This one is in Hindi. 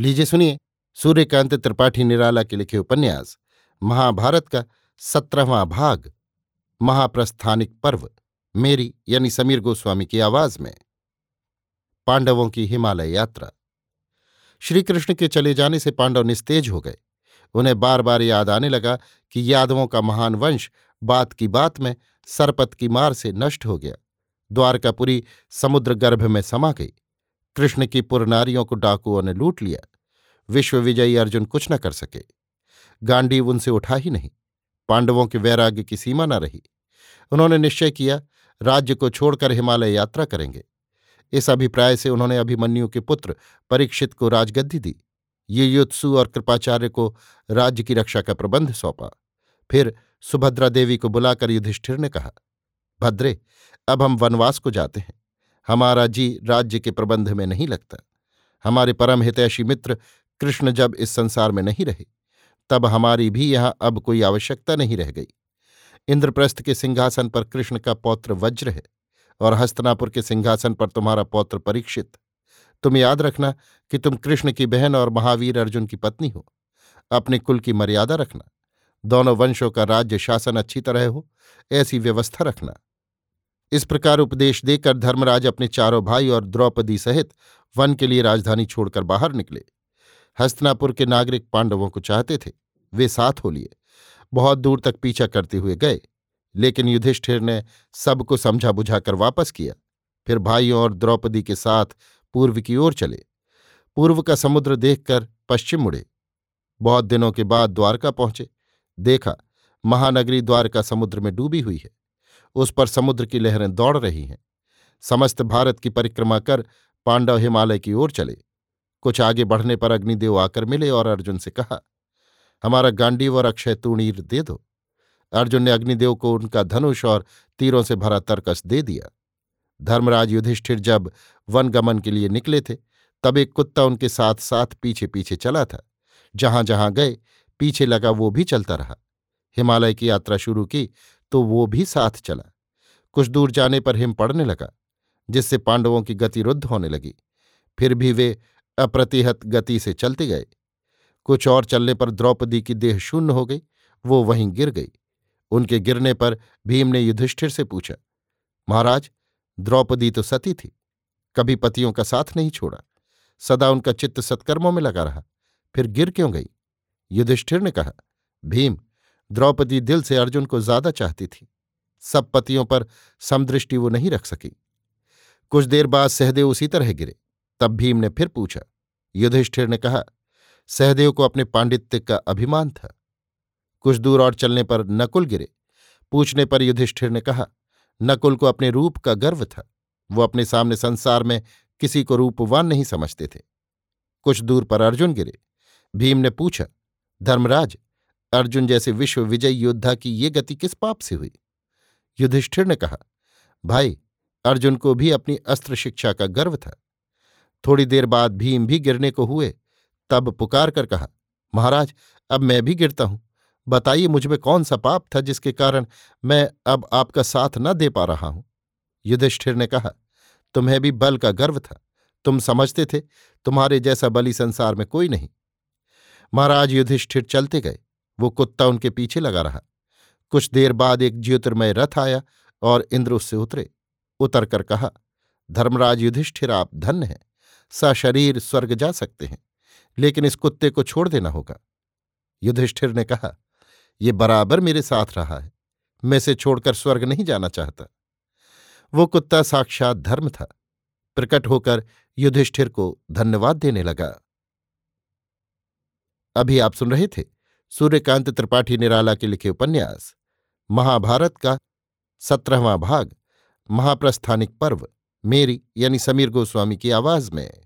लीजिए सुनिए, सूर्यकांत त्रिपाठी निराला के लिखे उपन्यास, महाभारत का सत्रहवां भाग, महाप्रस्थानिक पर्व, मेरी यानी समीर गोस्वामी की आवाज़ में। पांडवों की हिमालय यात्रा। श्रीकृष्ण के चले जाने से पांडव निस्तेज हो गए। उन्हें बार बार याद आने लगा कि यादवों का महान वंश बात की बात में सरपत की मार से नष्ट हो गया। द्वारकापुरी समुद्र गर्भ में समा गई। कृष्ण की पुरनारियों को डाकुओं ने लूट लिया। विश्व विजयी अर्जुन कुछ न कर सके। गांडीव उनसे उठा ही नहीं। पांडवों के वैराग्य की सीमा न रही। उन्होंने निश्चय किया, राज्य को छोड़कर हिमालय यात्रा करेंगे। इस अभिप्राय से उन्होंने अभिमन्यु के पुत्र परीक्षित को राजगद्दी दी। ये युत्सु और कृपाचार्य को राज्य की रक्षा का प्रबंध सौंपा। फिर सुभद्रा देवी को बुलाकर युधिष्ठिर ने कहा, भद्रे, अब हम वनवास को जाते हैं। हमारा जी राज्य के प्रबंध में नहीं लगता। हमारे परम हितैषी मित्र कृष्ण जब इस संसार में नहीं रहे, तब हमारी भी यहाँ अब कोई आवश्यकता नहीं रह गई। इंद्रप्रस्थ के सिंहासन पर कृष्ण का पौत्र वज्र है और हस्तनापुर के सिंहासन पर तुम्हारा पौत्र परीक्षित। तुम याद रखना कि तुम कृष्ण की बहन और महावीर अर्जुन की पत्नी हो। अपने कुल की मर्यादा रखना। दोनों वंशों का राज्य शासन अच्छी तरह हो, ऐसी व्यवस्था रखना। इस प्रकार उपदेश देकर धर्मराज अपने चारों भाई और द्रौपदी सहित वन के लिए राजधानी छोड़कर बाहर निकले। हस्तनापुर के नागरिक पांडवों को चाहते थे। वे साथ हो लिए। बहुत दूर तक पीछा करते हुए गए। लेकिन युधिष्ठिर ने सबको समझा बुझाकर वापस किया। फिर भाइयों और द्रौपदी के साथ पूर्व की ओर चले। पूर्व का समुद्र देखकर पश्चिम मुड़े। बहुत दिनों के बाद द्वारका पहुँचे। देखा, महानगरी द्वारका समुद्र में डूबी हुई है। उस पर समुद्र की लहरें दौड़ रही हैं। समस्त भारत की परिक्रमा कर पांडव हिमालय की ओर चले। कुछ आगे बढ़ने पर अग्निदेव आकर मिले और अर्जुन से कहा, हमारा गांडीव और अक्षय तूणीर दे दो। अर्जुन ने अग्निदेव को उनका धनुष और तीरों से भरा तर्कस दे दिया। धर्मराज युधिष्ठिर जब वन गमन के लिए निकले थे, तब एक कुत्ता उनके साथ साथ पीछे पीछे चला था। जहाँ जहाँ गए, पीछे लगा वो भी चलता रहा। हिमालय की यात्रा शुरू की तो वो भी साथ चला। कुछ दूर जाने पर हिम पड़ने लगा, जिससे पांडवों की गति रुद्ध होने लगी। फिर भी वे अप्रतिहत गति से चलते गए। कुछ और चलने पर द्रौपदी की देह शून्य हो गई, वो वहीं गिर गई। उनके गिरने पर भीम ने युधिष्ठिर से पूछा, महाराज, द्रौपदी तो सती थी, कभी पतियों का साथ नहीं छोड़ा। सदा उनका चित्त सत्कर्मों में लगा रहा, फिर गिर क्यों गई? युधिष्ठिर ने कहा, भीम द्रौपदी दिल से अर्जुन को ज़्यादा चाहती थी। सब पतियों पर समदृष्टि वो नहीं रख सकी। कुछ देर बाद सहदेव उसी तरह गिरे। तब भीम ने फिर पूछा, युधिष्ठिर ने कहा, सहदेव को अपने पांडित्य का अभिमान था। कुछ दूर और चलने पर नकुल गिरे। पूछने पर युधिष्ठिर ने कहा, नकुल को अपने रूप का गर्व था। वो अपने सामने संसार में किसी को रूपवान नहीं समझते थे। कुछ दूर पर अर्जुन गिरे। भीम ने पूछा, धर्मराज अर्जुन जैसे विश्व विजय योद्धा की ये गति किस पाप से हुई? युधिष्ठिर ने कहा, भाई, अर्जुन को भी अपनी अस्त्र शिक्षा का गर्व था। थोड़ी देर बाद भीम भी गिरने को हुए, तब पुकार कर कहा, महाराज, अब मैं भी गिरता हूँ। बताइए मुझमें कौन सा पाप था जिसके कारण मैं अब आपका साथ न दे पा रहा हूँ? युधिष्ठिर ने कहा, तुम्हें भी बल का गर्व था। तुम समझते थे, तुम्हारे जैसा बलि संसार में कोई नहीं महाराज, युधिष्ठिर चलते गए। वो कुत्ता उनके पीछे लगा रहा। कुछ देर बाद एक ज्योतिर्मय रथ आया और इंद्र उससे उतरे। उतरकर कहा, धर्मराज युधिष्ठिर, आप धन्य हैं। सशरीर स्वर्ग जा सकते हैं, लेकिन इस कुत्ते को छोड़ देना होगा। युधिष्ठिर ने कहा, ये बराबर मेरे साथ रहा है। मैं इसे छोड़कर स्वर्ग नहीं जाना चाहता। वो कुत्ता साक्षात धर्म था। प्रकट होकर युधिष्ठिर को धन्यवाद देने लगा। अभी आप सुन रहे थे सूर्यकांत त्रिपाठी निराला के लिखे उपन्यास, महाभारत का सत्रहवां भाग, महाप्रस्थानिक पर्व, मेरी यानी समीर गोस्वामी की आवाज़ में।